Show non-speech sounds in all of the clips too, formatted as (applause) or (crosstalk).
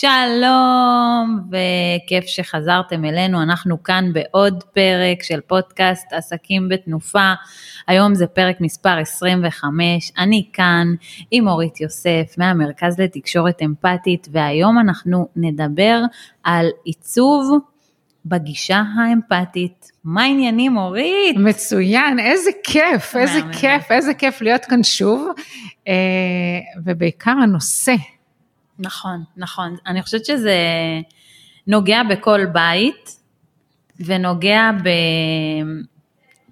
שלום, וכיף שחזרתם אלינו, אנחנו כאן בעוד פרק של פודקאסט עסקים בתנופה. היום זה פרק מספר 25, אני כאן עם אורית יוסף מהמרכז לתקשורת אמפתית, והיום אנחנו נדבר על עיצוב בגישה האמפתית. מה העניינים אורית? מצוין, איזה כיף, איזה כיף, איזה כיף להיות כאן שוב, אה, ובעיקר הנושא. נכון, נכון. אני חושבת שזה נוגע בכל בית, ונוגע ב...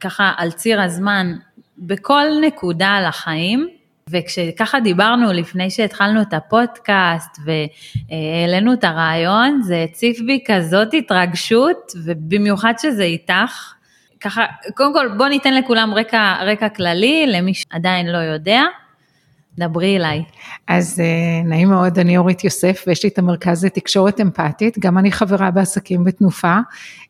ככה על ציר הזמן, בכל נקודה על החיים. וכשככה דיברנו לפני שהתחלנו את הפודקאסט והעלינו את הרעיון, זה הציף בי כזאת התרגשות, ובמיוחד שזה איתך. ככה, קודם כל בוא ניתן לכולם רקע, רקע כללי, למי שעדיין לא יודע. דברי אליי. אז uh, נעים מאוד, אני אורית יוסף ויש לי את המרכז לתקשורת אמפתית, גם אני חברה בעסקים בתנופה,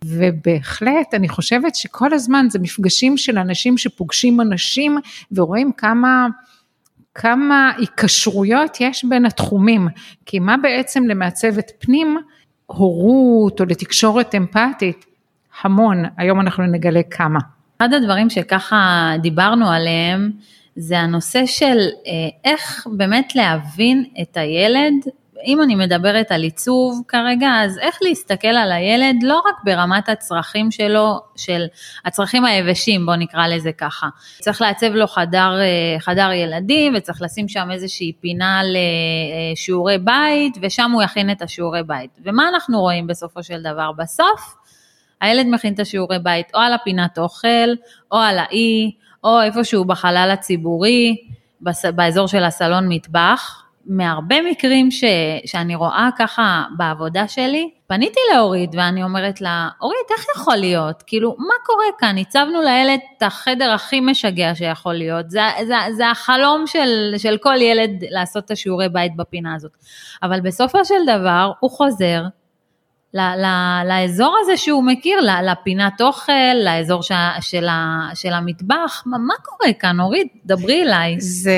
ובהחלט אני חושבת שכל הזמן זה מפגשים של אנשים שפוגשים אנשים ורואים כמה... כמה היקשרויות יש בין התחומים, כי מה בעצם למעצבת פנים, הורות או לתקשורת אמפתית? המון, היום אנחנו נגלה כמה. אחד הדברים שככה דיברנו עליהם, זה הנושא של אה, איך באמת להבין את הילד, אם אני מדברת על עיצוב כרגע, אז איך להסתכל על הילד לא רק ברמת הצרכים שלו, של הצרכים היבשים, בוא נקרא לזה ככה. צריך לעצב לו חדר, אה, חדר ילדים וצריך לשים שם איזושהי פינה לשיעורי בית, ושם הוא יכין את השיעורי בית. ומה אנחנו רואים בסופו של דבר? בסוף הילד מכין את השיעורי בית או על הפינת אוכל, או על האי, או איפשהו בחלל הציבורי, באזור של הסלון מטבח. מהרבה מקרים ש, שאני רואה ככה בעבודה שלי, פניתי לאורית ואני אומרת לה, אורית, איך יכול להיות? כאילו, מה קורה כאן? הצבנו לילד את החדר הכי משגע שיכול להיות. זה, זה, זה החלום של, של כל ילד לעשות את השיעורי בית בפינה הזאת. אבל בסופו של דבר, הוא חוזר, לאזור הזה שהוא מכיר, לפינת אוכל, לאזור ש, של, ה, של המטבח, מה, מה קורה כאן, אורית? דברי אליי. זה,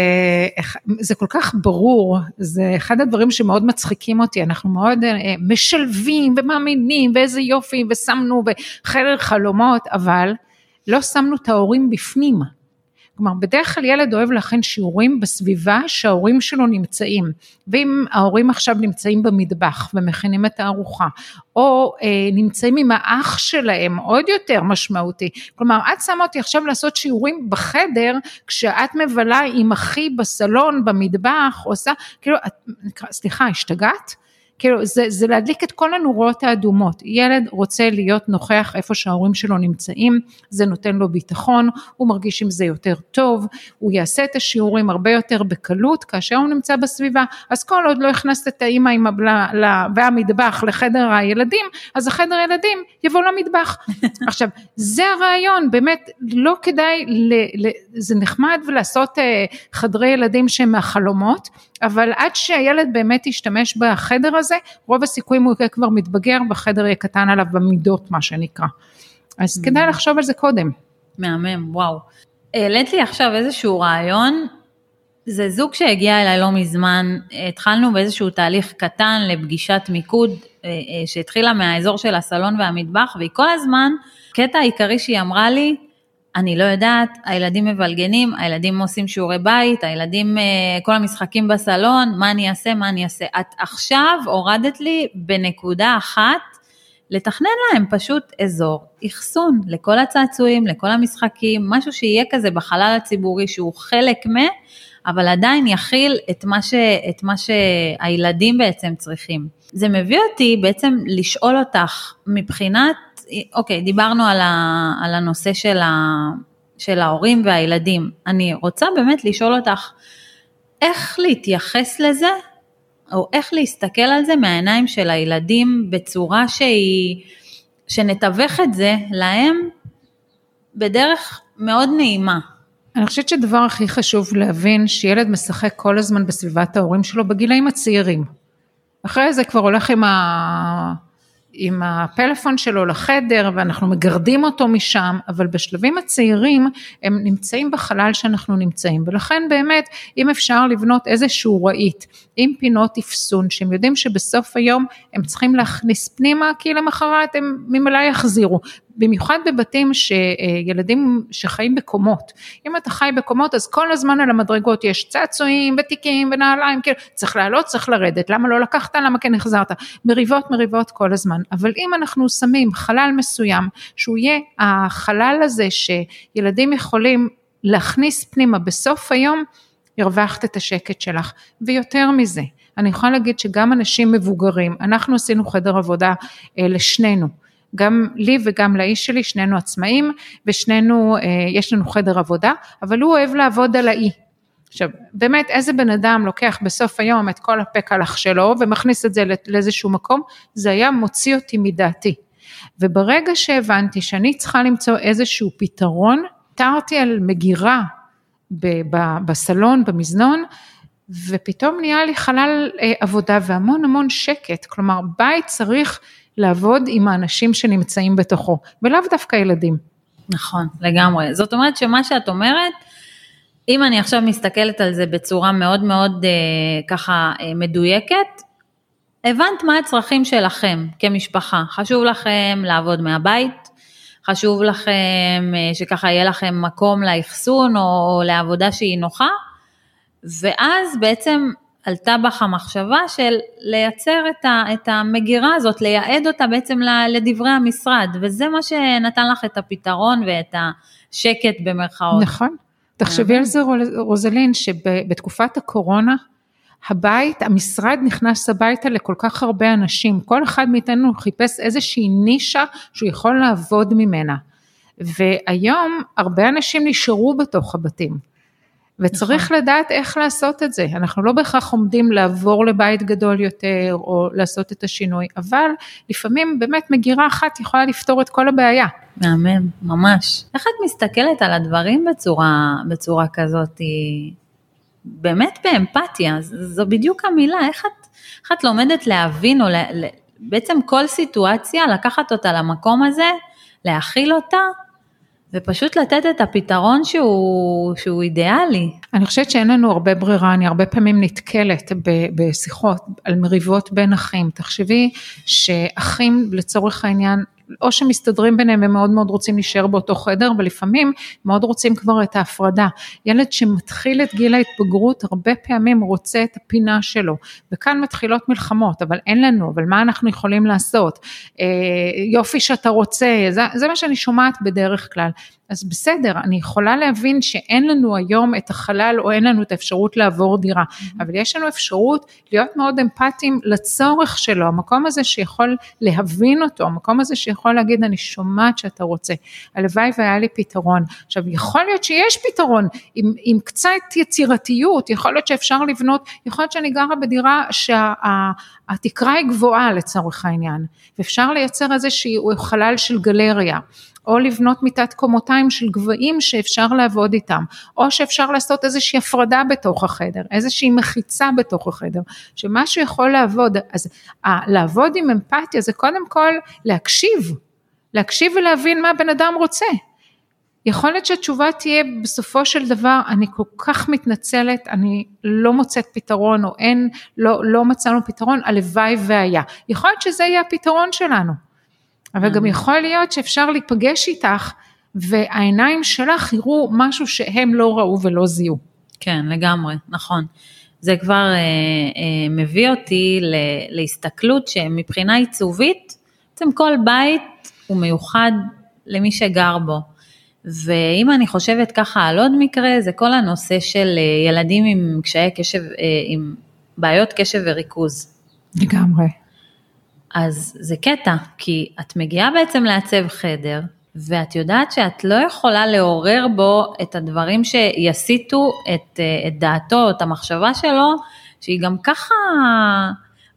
זה כל כך ברור, זה אחד הדברים שמאוד מצחיקים אותי, אנחנו מאוד אה, משלבים ומאמינים ואיזה יופי ושמנו בחדר חלומות, אבל לא שמנו את ההורים בפנים. כלומר, בדרך כלל ילד אוהב להכין שיעורים בסביבה שההורים שלו נמצאים, ואם ההורים עכשיו נמצאים במטבח ומכינים את הארוחה, או אה, נמצאים עם האח שלהם, עוד יותר משמעותי. כלומר, את שמה אותי עכשיו לעשות שיעורים בחדר, כשאת מבלה עם אחי בסלון, במטבח, עושה, כאילו, את, סליחה, השתגעת? כאילו זה, זה להדליק את כל הנורות האדומות, ילד רוצה להיות נוכח איפה שההורים שלו נמצאים, זה נותן לו ביטחון, הוא מרגיש עם זה יותר טוב, הוא יעשה את השיעורים הרבה יותר בקלות כאשר הוא נמצא בסביבה, אז כל עוד לא הכנסת את האימא עם הבלה והמטבח לחדר הילדים, אז החדר ילדים יבוא למטבח. (laughs) עכשיו זה הרעיון, באמת לא כדאי, ל, ל, זה נחמד ולעשות אה, חדרי ילדים שהם מהחלומות, אבל עד שהילד באמת ישתמש בחדר הזה, רוב הסיכויים הוא יהיה כבר מתבגר בחדר יהיה קטן עליו במידות מה שנקרא. אז mm. כדאי לחשוב על זה קודם. מהמם, וואו. העלית לי עכשיו איזשהו רעיון, זה זוג שהגיע אליי לא מזמן, התחלנו באיזשהו תהליך קטן לפגישת מיקוד אה, אה, שהתחילה מהאזור של הסלון והמטבח, והיא כל הזמן, קטע העיקרי שהיא אמרה לי, אני לא יודעת, הילדים מבלגנים, הילדים עושים שיעורי בית, הילדים, אה, כל המשחקים בסלון, מה אני אעשה, מה אני אעשה. את עכשיו הורדת לי בנקודה אחת, לתכנן להם פשוט אזור אחסון לכל הצעצועים, לכל המשחקים, משהו שיהיה כזה בחלל הציבורי שהוא חלק מ... אבל עדיין יכיל את מה, ש, את מה שהילדים בעצם צריכים. זה מביא אותי בעצם לשאול אותך מבחינת אוקיי, דיברנו על, ה, על הנושא של, ה, של ההורים והילדים. אני רוצה באמת לשאול אותך, איך להתייחס לזה, או איך להסתכל על זה מהעיניים של הילדים בצורה שהיא, שנתווך את זה להם בדרך מאוד נעימה. אני חושבת שהדבר הכי חשוב להבין שילד משחק כל הזמן בסביבת ההורים שלו בגילאים הצעירים. אחרי זה כבר הולך עם, ה... עם הפלאפון שלו לחדר ואנחנו מגרדים אותו משם, אבל בשלבים הצעירים הם נמצאים בחלל שאנחנו נמצאים. ולכן באמת אם אפשר לבנות איזשהו רהיט עם פינות אפסון שהם יודעים שבסוף היום הם צריכים להכניס פנימה כי למחרת הם ממילא יחזירו במיוחד בבתים שילדים שחיים בקומות, אם אתה חי בקומות אז כל הזמן על המדרגות יש צעצועים ותיקים ונעליים, כאילו צריך לעלות צריך לרדת, למה לא לקחת, למה כן החזרת, מריבות מריבות כל הזמן, אבל אם אנחנו שמים חלל מסוים שהוא יהיה החלל הזה שילדים יכולים להכניס פנימה בסוף היום, הרווחת את השקט שלך, ויותר מזה, אני יכולה להגיד שגם אנשים מבוגרים, אנחנו עשינו חדר עבודה אה, לשנינו, גם לי וגם לאיש שלי, שנינו עצמאים ושנינו, אה, יש לנו חדר עבודה, אבל הוא אוהב לעבוד על האי. עכשיו, באמת איזה בן אדם לוקח בסוף היום את כל הפקלח שלו ומכניס את זה לאיזשהו מקום, זה היה מוציא אותי מדעתי. וברגע שהבנתי שאני צריכה למצוא איזשהו פתרון, תרתי על מגירה בסלון, במזנון, ופתאום נהיה לי חלל אה, עבודה והמון המון שקט, כלומר בית צריך לעבוד עם האנשים שנמצאים בתוכו, ולאו דווקא ילדים. נכון, לגמרי. זאת אומרת שמה שאת אומרת, אם אני עכשיו מסתכלת על זה בצורה מאוד מאוד אה, ככה אה, מדויקת, הבנת מה הצרכים שלכם כמשפחה. חשוב לכם לעבוד מהבית, חשוב לכם אה, שככה יהיה לכם מקום לאחסון או לעבודה שהיא נוחה, ואז בעצם עלתה בך המחשבה של לייצר את, ה, את המגירה הזאת, לייעד אותה בעצם לדברי המשרד, וזה מה שנתן לך את הפתרון ואת השקט במרכאות. נכון. תחשבי על זה רוזלין, שבתקופת הקורונה, הבית, המשרד נכנס הביתה לכל כך הרבה אנשים, כל אחד מאיתנו חיפש איזושהי נישה שהוא יכול לעבוד ממנה. והיום הרבה אנשים נשארו בתוך הבתים. וצריך נכון. לדעת איך לעשות את זה, אנחנו לא בהכרח עומדים לעבור לבית גדול יותר או לעשות את השינוי, אבל לפעמים באמת מגירה אחת יכולה לפתור את כל הבעיה. מהמם, ממש. איך את מסתכלת על הדברים בצורה, בצורה כזאת, באמת באמפתיה, זו בדיוק המילה, איך את, איך את לומדת להבין או ל, בעצם כל סיטואציה, לקחת אותה למקום הזה, להכיל אותה ופשוט לתת את הפתרון שהוא, שהוא אידיאלי. אני חושבת שאין לנו הרבה ברירה, אני הרבה פעמים נתקלת בשיחות על מריבות בין אחים. תחשבי שאחים לצורך העניין או שמסתדרים ביניהם ומאוד מאוד רוצים להישאר באותו חדר ולפעמים מאוד רוצים כבר את ההפרדה. ילד שמתחיל את גיל ההתבגרות הרבה פעמים רוצה את הפינה שלו. וכאן מתחילות מלחמות אבל אין לנו אבל מה אנחנו יכולים לעשות? אה, יופי שאתה רוצה זה, זה מה שאני שומעת בדרך כלל אז בסדר, אני יכולה להבין שאין לנו היום את החלל או אין לנו את האפשרות לעבור דירה, mm-hmm. אבל יש לנו אפשרות להיות מאוד אמפתיים לצורך שלו, המקום הזה שיכול להבין אותו, המקום הזה שיכול להגיד אני שומעת שאתה רוצה, הלוואי והיה לי פתרון. עכשיו יכול להיות שיש פתרון עם, עם קצת יצירתיות, יכול להיות שאפשר לבנות, יכול להיות שאני גרה בדירה שהתקרה שה, היא גבוהה לצורך העניין, ואפשר לייצר איזשהו חלל של גלריה. או לבנות מיטת קומותיים של גבהים שאפשר לעבוד איתם, או שאפשר לעשות איזושהי הפרדה בתוך החדר, איזושהי מחיצה בתוך החדר, שמשהו יכול לעבוד, אז לעבוד עם אמפתיה זה קודם כל להקשיב, להקשיב ולהבין מה בן אדם רוצה. יכול להיות שהתשובה תהיה בסופו של דבר, אני כל כך מתנצלת, אני לא מוצאת פתרון או אין, לא, לא מצאנו פתרון, הלוואי והיה. יכול להיות שזה יהיה הפתרון שלנו. אבל גם יכול להיות שאפשר להיפגש איתך והעיניים שלך יראו משהו שהם לא ראו ולא זיהו. כן, לגמרי, נכון. זה כבר אה, אה, מביא אותי ל, להסתכלות שמבחינה עיצובית, בעצם כל בית הוא מיוחד למי שגר בו. ואם אני חושבת ככה על עוד מקרה, זה כל הנושא של אה, ילדים עם קשיי קשב, אה, עם בעיות קשב וריכוז. לגמרי. אז זה קטע, כי את מגיעה בעצם לעצב חדר, ואת יודעת שאת לא יכולה לעורר בו את הדברים שיסיטו את, אה, את דעתו, את המחשבה שלו, שהיא גם ככה,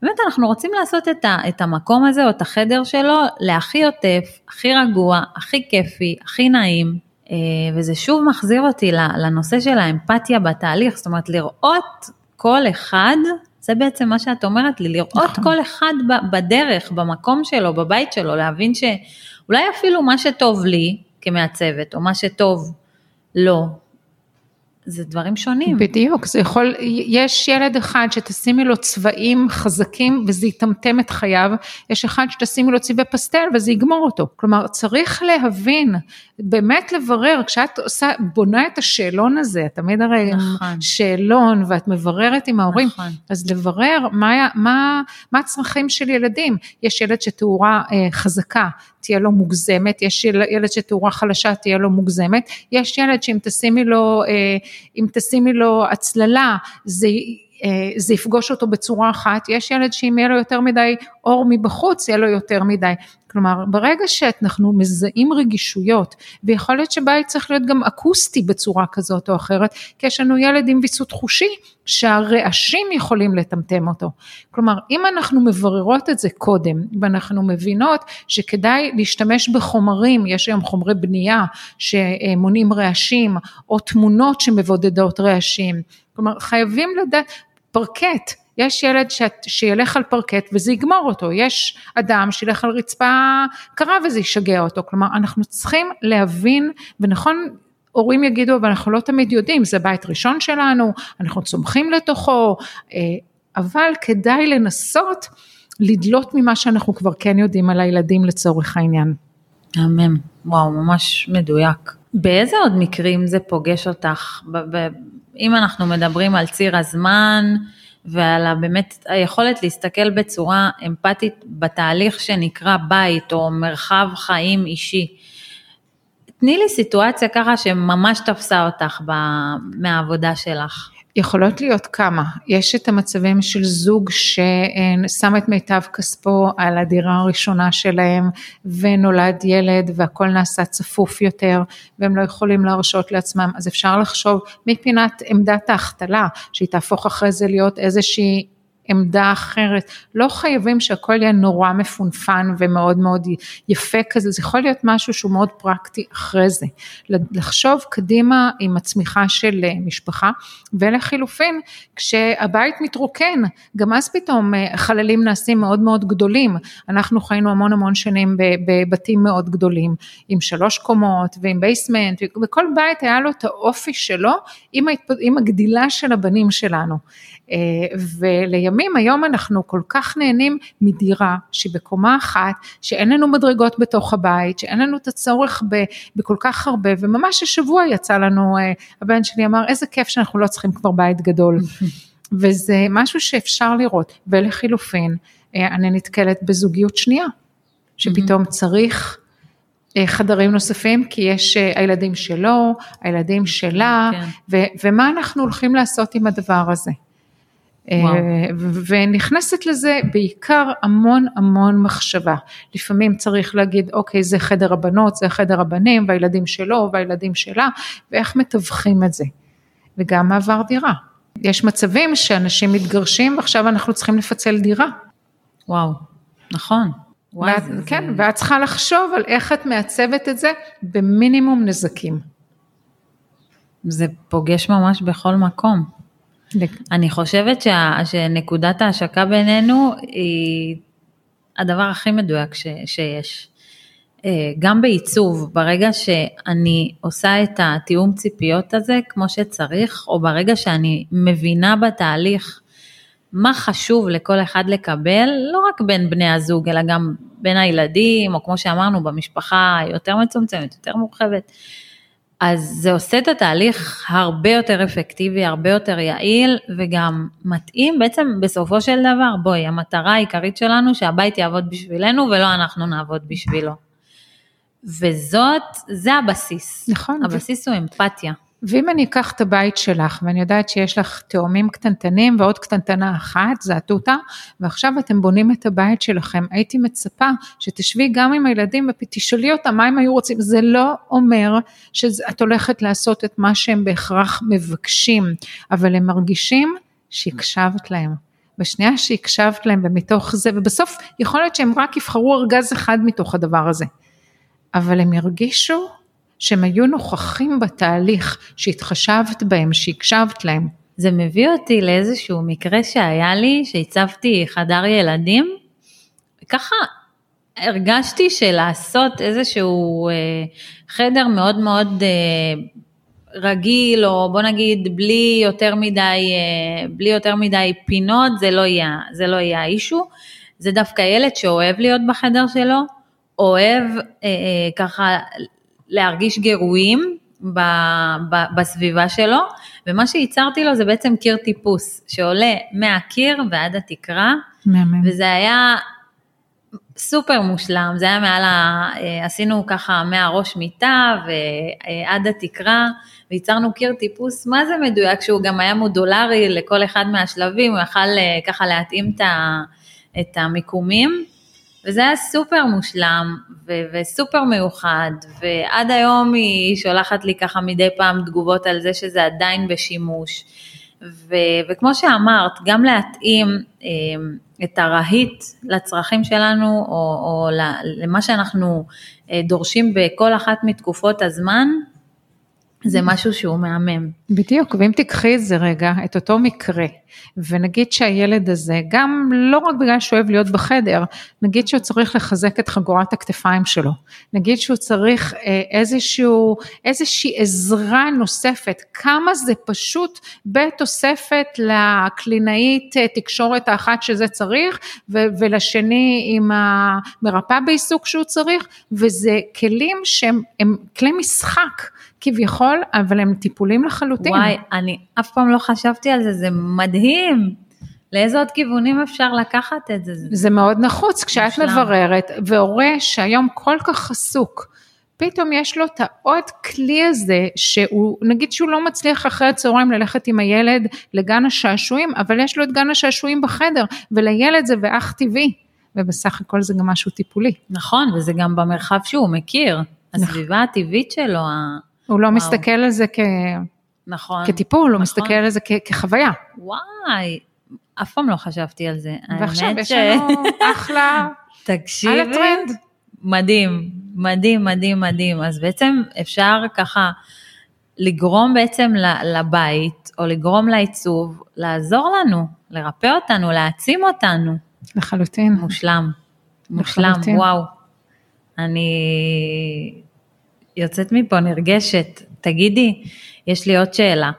באמת אנחנו רוצים לעשות את, ה, את המקום הזה או את החדר שלו להכי עוטף, הכי רגוע, הכי כיפי, הכי נעים. אה, וזה שוב מחזיר אותי לנושא של האמפתיה בתהליך, זאת אומרת לראות כל אחד, זה בעצם מה שאת אומרת לי, לראות נכון. כל אחד בדרך, במקום שלו, בבית שלו, להבין שאולי אפילו מה שטוב לי כמעצבת, או מה שטוב לו, זה דברים שונים. בדיוק, זה יכול, יש ילד אחד שתשימי לו צבעים חזקים וזה יטמטם את חייו, יש אחד שתשימי לו צבעי פסטל וזה יגמור אותו. כלומר, צריך להבין, באמת לברר, כשאת עושה, בונה את השאלון הזה, תמיד הרי נכון. שאלון ואת מבררת עם ההורים, נכון. אז לברר מה, מה, מה הצרכים של ילדים. יש ילד שתאורה אה, חזקה, תהיה לו מוגזמת, יש ילד שתאורה חלשה תהיה לו מוגזמת, יש ילד שאם תשימי לו, אה, אם תשימי לו הצללה זה זה יפגוש אותו בצורה אחת, יש ילד שאם יהיה לו יותר מדי אור מבחוץ, יהיה לו יותר מדי. כלומר, ברגע שאנחנו מזהים רגישויות, ויכול להיות שבית צריך להיות גם אקוסטי בצורה כזאת או אחרת, כי יש לנו ילד עם ויסות חושי, שהרעשים יכולים לטמטם אותו. כלומר, אם אנחנו מבררות את זה קודם, ואנחנו מבינות שכדאי להשתמש בחומרים, יש היום חומרי בנייה שמונים רעשים, או תמונות שמבודדות רעשים, כלומר, חייבים לדעת, פרקט, יש ילד ש... שילך על פרקט וזה יגמור אותו, יש אדם שילך על רצפה קרה וזה ישגע אותו, כלומר אנחנו צריכים להבין, ונכון הורים יגידו אבל אנחנו לא תמיד יודעים, זה בית ראשון שלנו, אנחנו צומחים לתוכו, אה, אבל כדאי לנסות לדלות ממה שאנחנו כבר כן יודעים על הילדים לצורך העניין. מהמם, וואו ממש מדויק. באיזה עוד מקרים זה פוגש אותך? אם אנחנו מדברים על ציר הזמן ועל באמת היכולת להסתכל בצורה אמפתית בתהליך שנקרא בית או מרחב חיים אישי, תני לי סיטואציה ככה שממש תפסה אותך מהעבודה שלך. יכולות להיות כמה, יש את המצבים של זוג ששם את מיטב כספו על הדירה הראשונה שלהם ונולד ילד והכל נעשה צפוף יותר והם לא יכולים להרשות לעצמם, אז אפשר לחשוב מפינת עמדת ההחתלה שהיא תהפוך אחרי זה להיות איזושהי עמדה אחרת, לא חייבים שהכל יהיה נורא מפונפן ומאוד מאוד יפה כזה, זה יכול להיות משהו שהוא מאוד פרקטי אחרי זה, לחשוב קדימה עם הצמיחה של אה, משפחה ולחילופין כשהבית מתרוקן, גם אז פתאום אה, חללים נעשים מאוד מאוד גדולים, אנחנו חיינו המון המון שנים בבתים מאוד גדולים, עם שלוש קומות ועם basement, וכל בית היה לו את האופי שלו עם, ההתפ... עם הגדילה של הבנים שלנו. אה, ולימים היום אנחנו כל כך נהנים מדירה שהיא בקומה אחת, שאין לנו מדרגות בתוך הבית, שאין לנו את הצורך בכל כך הרבה, וממש השבוע יצא לנו, אה, הבן שלי אמר איזה כיף שאנחנו לא צריכים כבר בית גדול. (laughs) וזה משהו שאפשר לראות, ולחילופין, אה, אני נתקלת בזוגיות שנייה, שפתאום צריך חדרים נוספים, כי יש הילדים שלו, הילדים שלה, כן. ו- ומה אנחנו הולכים לעשות עם הדבר הזה. וואו. ונכנסת לזה בעיקר המון המון מחשבה. לפעמים צריך להגיד אוקיי זה חדר הבנות, זה חדר הבנים והילדים שלו והילדים שלה ואיך מתווכים את זה. וגם מעבר דירה. יש מצבים שאנשים מתגרשים ועכשיו אנחנו צריכים לפצל דירה. וואו, נכון. ואת, זה, כן, זה... ואת צריכה לחשוב על איך את מעצבת את זה במינימום נזקים. זה פוגש ממש בכל מקום. אני חושבת שה, שנקודת ההשקה בינינו היא הדבר הכי מדויק ש, שיש. אה, גם בעיצוב, ברגע שאני עושה את התיאום ציפיות הזה כמו שצריך, או ברגע שאני מבינה בתהליך מה חשוב לכל אחד לקבל, לא רק בין בני הזוג, אלא גם בין הילדים, או כמו שאמרנו, במשפחה יותר מצומצמת, יותר מורחבת. אז זה עושה את התהליך הרבה יותר אפקטיבי, הרבה יותר יעיל וגם מתאים בעצם בסופו של דבר, בואי, המטרה העיקרית שלנו שהבית יעבוד בשבילנו ולא אנחנו נעבוד בשבילו. וזאת, זה הבסיס. נכון. הבסיס ו... הוא אמפתיה. ואם אני אקח את הבית שלך ואני יודעת שיש לך תאומים קטנטנים ועוד קטנטנה אחת, זה התותה, ועכשיו אתם בונים את הבית שלכם, הייתי מצפה שתשבי גם עם הילדים ותשאלי אותם מה הם היו רוצים, זה לא אומר שאת הולכת לעשות את מה שהם בהכרח מבקשים, אבל הם מרגישים שהקשבת להם. בשנייה שהקשבת להם ומתוך זה, ובסוף יכול להיות שהם רק יבחרו ארגז אחד מתוך הדבר הזה, אבל הם ירגישו שהם היו נוכחים בתהליך, שהתחשבת בהם, שהקשבת להם. זה מביא אותי לאיזשהו מקרה שהיה לי, שהצבתי חדר ילדים, וככה הרגשתי שלעשות איזשהו אה, חדר מאוד מאוד אה, רגיל, או בוא נגיד בלי יותר מדי, אה, בלי יותר מדי פינות, זה לא יהיה, זה לא יהיה האישו. זה דווקא ילד שאוהב להיות בחדר שלו, אוהב אה, אה, ככה להרגיש גירויים ב, ב, בסביבה שלו, ומה שייצרתי לו זה בעצם קיר טיפוס, שעולה מהקיר ועד התקרה, מהמם. וזה היה סופר מושלם, זה היה מעל ה... אה, עשינו ככה מהראש מיטה ועד התקרה, וייצרנו קיר טיפוס, מה זה מדויק, שהוא גם היה מודולרי לכל אחד מהשלבים, הוא יכל אה, ככה להתאים את המיקומים, וזה היה סופר מושלם ו- וסופר מיוחד, ועד היום היא שולחת לי ככה מדי פעם תגובות על זה שזה עדיין בשימוש. ו- וכמו שאמרת, גם להתאים אה, את הרהיט לצרכים שלנו, או, או למה שאנחנו אה, דורשים בכל אחת מתקופות הזמן, זה משהו שהוא מהמם. בדיוק, ואם תיקחי את זה רגע, את אותו מקרה, ונגיד שהילד הזה, גם לא רק בגלל שהוא אוהב להיות בחדר, נגיד שהוא צריך לחזק את חגורת הכתפיים שלו, נגיד שהוא צריך אה, איזשהו, איזושהי עזרה נוספת, כמה זה פשוט בתוספת לקלינאית אה, תקשורת האחת שזה צריך, ו- ולשני עם המרפאה בעיסוק שהוא צריך, וזה כלים שהם כלי משחק. כביכול, אבל הם טיפולים לחלוטין. וואי, אני אף פעם לא חשבתי על זה, זה מדהים. לאיזה עוד כיוונים אפשר לקחת את זה? זה מאוד נחוץ, כשאת מבררת, והורה שהיום כל כך עסוק, פתאום יש לו את העוד כלי הזה, שהוא, נגיד שהוא לא מצליח אחרי הצהריים ללכת עם הילד לגן השעשועים, אבל יש לו את גן השעשועים בחדר, ולילד זה באח טבעי, ובסך הכל זה גם משהו טיפולי. נכון, וזה גם במרחב שהוא מכיר, הסביבה הטבעית שלו, הוא לא וואו. מסתכל על זה כ... נכון. כטיפול, נכון. הוא מסתכל על זה כ... כחוויה. וואי, אף פעם לא חשבתי על זה. ועכשיו יש לנו אחלה, (laughs) תקשיבי, על הטרנד. מדהים, מדהים, מדהים, מדהים. אז בעצם אפשר ככה לגרום בעצם לבית, או לגרום לעיצוב, לעזור לנו, לרפא אותנו, להעצים אותנו. לחלוטין. מושלם, מושלם, לחלוטין. וואו. אני יוצאת מפה נרגשת. תגידי, יש לי עוד שאלה.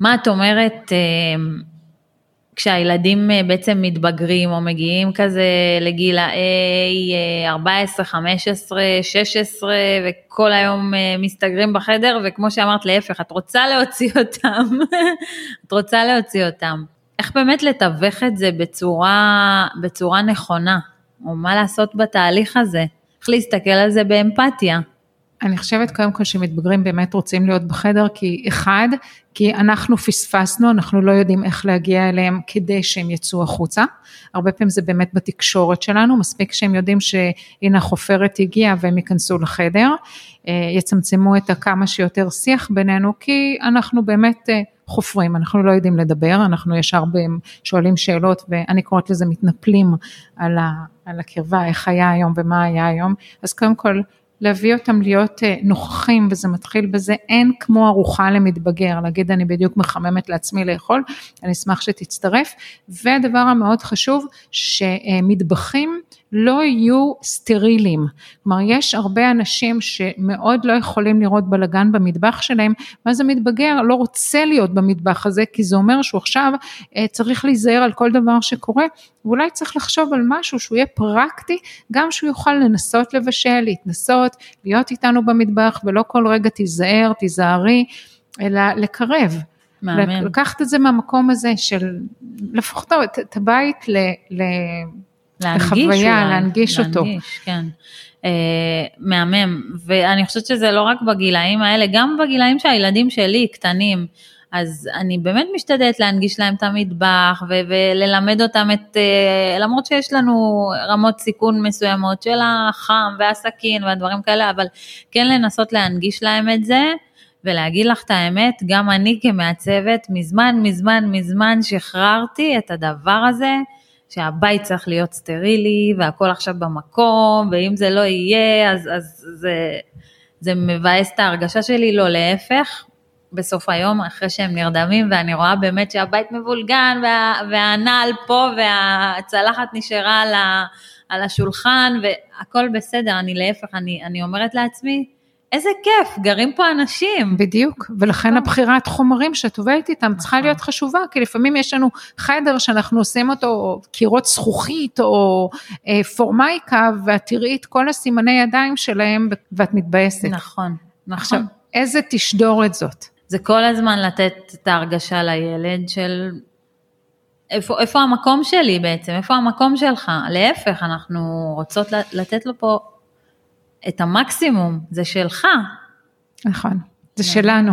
מה את אומרת אה, כשהילדים אה, בעצם מתבגרים או מגיעים כזה לגילאי 14, 15, 16 וכל היום אה, מסתגרים בחדר וכמו שאמרת להפך, את רוצה להוציא אותם, (laughs) את רוצה להוציא אותם. איך באמת לתווך את זה בצורה, בצורה נכונה, או מה לעשות בתהליך הזה, איך להסתכל על זה באמפתיה. אני חושבת קודם כל שמתבגרים באמת רוצים להיות בחדר כי אחד, כי אנחנו פספסנו, אנחנו לא יודעים איך להגיע אליהם כדי שהם יצאו החוצה, הרבה פעמים זה באמת בתקשורת שלנו, מספיק שהם יודעים שהנה החופרת הגיעה והם ייכנסו לחדר, אה, יצמצמו את הכמה שיותר שיח בינינו כי אנחנו באמת אה, חופרים, אנחנו לא יודעים לדבר, אנחנו ישר שואלים שאלות ואני קוראת לזה מתנפלים על, ה, על הקרבה, איך היה היום ומה היה היום, אז קודם כל להביא אותם להיות אה, נוכחים וזה מתחיל בזה. אין כמו ארוחה למתבגר. להגיד אני בדיוק מחממת לעצמי לאכול אני אשמח שתצטרף. והדבר המאוד חשוב שמטבחים לא יהיו סטריליים. כלומר, יש הרבה אנשים שמאוד לא יכולים לראות בלגן במטבח שלהם, ואז המתבגר לא רוצה להיות במטבח הזה, כי זה אומר שהוא עכשיו אה, צריך להיזהר על כל דבר שקורה, ואולי צריך לחשוב על משהו שהוא יהיה פרקטי, גם שהוא יוכל לנסות לבשל, להתנסות, להיות איתנו במטבח, ולא כל רגע תיזהר, תיזהרי, אלא לקרב. מאמן. לקחת את זה מהמקום הזה של להפוך את הבית ל... ל להנגיש לחוויה, אולי. להנגיש אותו. להנגיש, כן. אה, מהמם, ואני חושבת שזה לא רק בגילאים האלה, גם בגילאים שהילדים שלי קטנים, אז אני באמת משתדלת להנגיש להם את המטבח ו- וללמד אותם את, אה, למרות שיש לנו רמות סיכון מסוימות של החם והסכין והדברים כאלה, אבל כן לנסות להנגיש להם את זה. ולהגיד לך את האמת, גם אני כמעצבת, מזמן, מזמן, מזמן שחררתי את הדבר הזה, שהבית צריך להיות סטרילי והכל עכשיו במקום, ואם זה לא יהיה, אז, אז זה, זה מבאס את ההרגשה שלי, לא להפך. בסוף היום, אחרי שהם נרדמים, ואני רואה באמת שהבית מבולגן, וה, והנעל פה, והצלחת נשארה על, ה, על השולחן, והכל בסדר, אני להפך, אני, אני אומרת לעצמי, איזה כיף, גרים פה אנשים. בדיוק, ולכן הבחירת חומרים שאת עובדת איתם צריכה נכון. להיות חשובה, כי לפעמים יש לנו חדר שאנחנו עושים אותו, או קירות זכוכית, או אה, פורמייקה, ואת תראי את כל הסימני ידיים שלהם, ואת מתבאסת. נכון, עכשיו, נכון. איזה תשדורת זאת? זה כל הזמן לתת את ההרגשה לילד של איפה, איפה המקום שלי בעצם, איפה המקום שלך, להפך, אנחנו רוצות לתת לו פה את המקסימום, זה שלך. נכון, זה שלנו,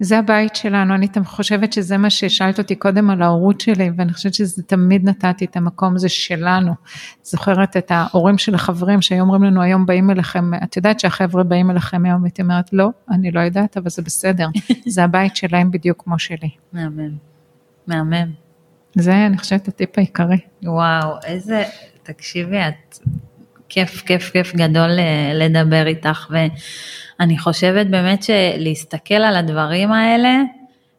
זה הבית שלנו, אני חושבת שזה מה ששאלת אותי קודם על ההורות שלי, ואני חושבת שזה תמיד נתתי את המקום הזה שלנו. זוכרת את ההורים של החברים שהיו אומרים לנו היום באים אליכם, את יודעת שהחבר'ה באים אליכם היום, הייתי אומרת לא, אני לא יודעת, אבל זה בסדר, (laughs) זה הבית שלהם בדיוק כמו שלי. מהמם, מהמם. זה אני חושבת הטיפ העיקרי. וואו, איזה, תקשיבי, את, כיף, כיף, כיף גדול אה, לדבר איתך, ואני חושבת באמת שלהסתכל על הדברים האלה,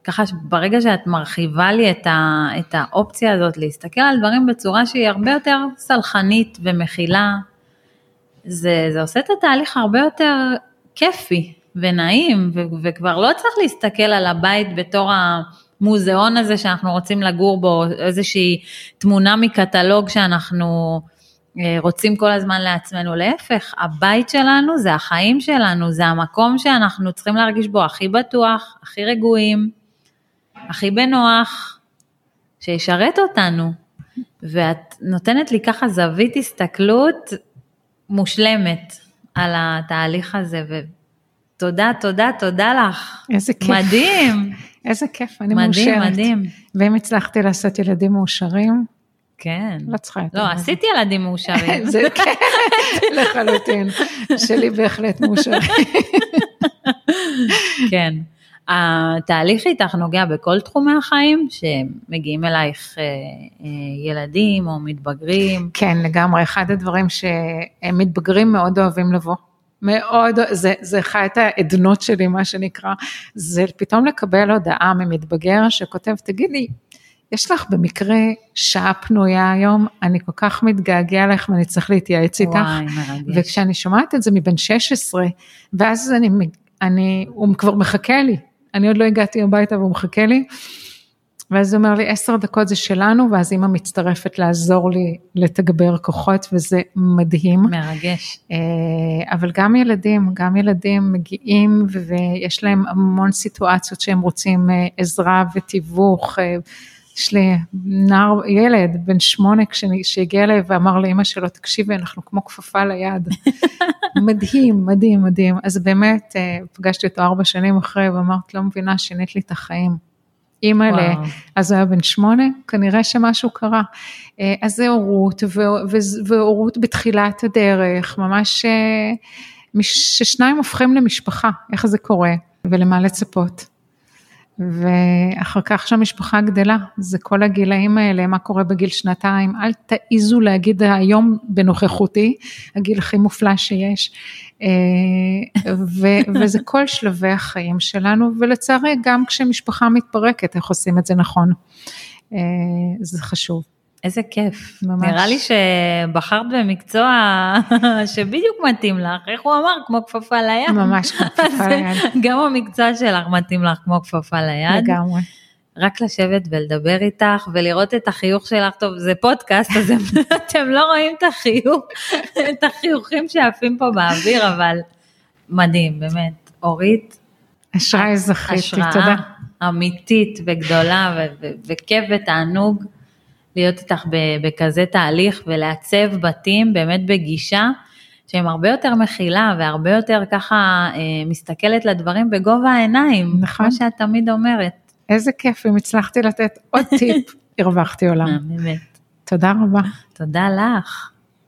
ככה ברגע שאת מרחיבה לי את, ה, את האופציה הזאת, להסתכל על דברים בצורה שהיא הרבה יותר סלחנית ומכילה, זה, זה עושה את התהליך הרבה יותר כיפי ונעים, ו, וכבר לא צריך להסתכל על הבית בתור ה... המוזיאון הזה שאנחנו רוצים לגור בו, איזושהי תמונה מקטלוג שאנחנו רוצים כל הזמן לעצמנו, להפך, הבית שלנו זה החיים שלנו, זה המקום שאנחנו צריכים להרגיש בו הכי בטוח, הכי רגועים, הכי בנוח, שישרת אותנו. ואת נותנת לי ככה זווית הסתכלות מושלמת על התהליך הזה, ותודה, תודה, תודה לך. איזה כיף. מדהים. (laughs) איזה כיף, אני מדהים, מאושרת. מדהים, מדהים. ואם הצלחתי לעשות ילדים מאושרים, כן. לא צריכה יותר. לא, עשיתי ילדים מאושרים. (laughs) זה כן, לחלוטין. שלי בהחלט מאושרים. כן. התהליך איתך נוגע בכל תחומי החיים, שמגיעים אלייך אה, אה, ילדים או מתבגרים. כן, לגמרי. אחד הדברים שהם מתבגרים מאוד אוהבים לבוא. מאוד, זה, זה אחת העדנות שלי, מה שנקרא, זה פתאום לקבל הודעה ממתבגר שכותב, תגידי, יש לך במקרה שעה פנויה היום, אני כל כך מתגעגע לך ואני צריך להתייעץ איתך. וואי, מרגש. וכשאני שומעת את זה מבן 16, ואז אני, אני, הוא כבר מחכה לי, אני עוד לא הגעתי הביתה והוא מחכה לי, ואז הוא אומר לי, עשר דקות זה שלנו, ואז אימא מצטרפת לעזור לי לתגבר כוחות, וזה מדהים. מרגש. אבל גם ילדים, גם ילדים מגיעים, ויש להם המון סיטואציות שהם רוצים עזרה ותיווך. יש לי נער, ילד בן שמונה שהגיע אליי ואמר לאמא שלו, תקשיבי, אנחנו כמו כפפה ליד. (laughs) מדהים, מדהים, מדהים. אז באמת, פגשתי אותו ארבע שנים אחרי, ואמרת, לא מבינה, שינית לי את החיים. אימא'לה, אז הוא היה בן שמונה, כנראה שמשהו קרה. אז זה הורות, והורות בתחילת הדרך, ממש ששניים הופכים למשפחה, איך זה קורה, ולמה לצפות. ואחר כך שהמשפחה גדלה, זה כל הגילאים האלה, מה קורה בגיל שנתיים, אל תעיזו להגיד היום בנוכחותי, הגיל הכי מופלא שיש, ו- וזה כל שלבי החיים שלנו, ולצערי גם כשמשפחה מתפרקת, איך עושים את זה נכון, זה חשוב. איזה כיף, ממש. נראה לי שבחרת במקצוע (laughs) שבדיוק מתאים לך, איך הוא אמר? כמו כפפה ליד. ממש כמו (laughs) כפפה ליד. גם המקצוע שלך מתאים לך כמו כפפה ליד. לגמרי. רק לשבת ולדבר איתך ולראות את החיוך שלך, טוב זה פודקאסט אז (laughs) אתם לא רואים את החיוך, את החיוכים שעפים פה באוויר, אבל מדהים, באמת, אורית. אשראי זכיתי, תודה. אמיתית וגדולה וכיף ותענוג. להיות איתך בכזה תהליך ולעצב בתים באמת בגישה שהם הרבה יותר מכילה והרבה יותר ככה אה, מסתכלת לדברים בגובה העיניים, נכון. כמו שאת תמיד אומרת. איזה כיף, אם הצלחתי לתת עוד טיפ, (laughs) הרווחתי עולם. באמת. תודה רבה. תודה לך.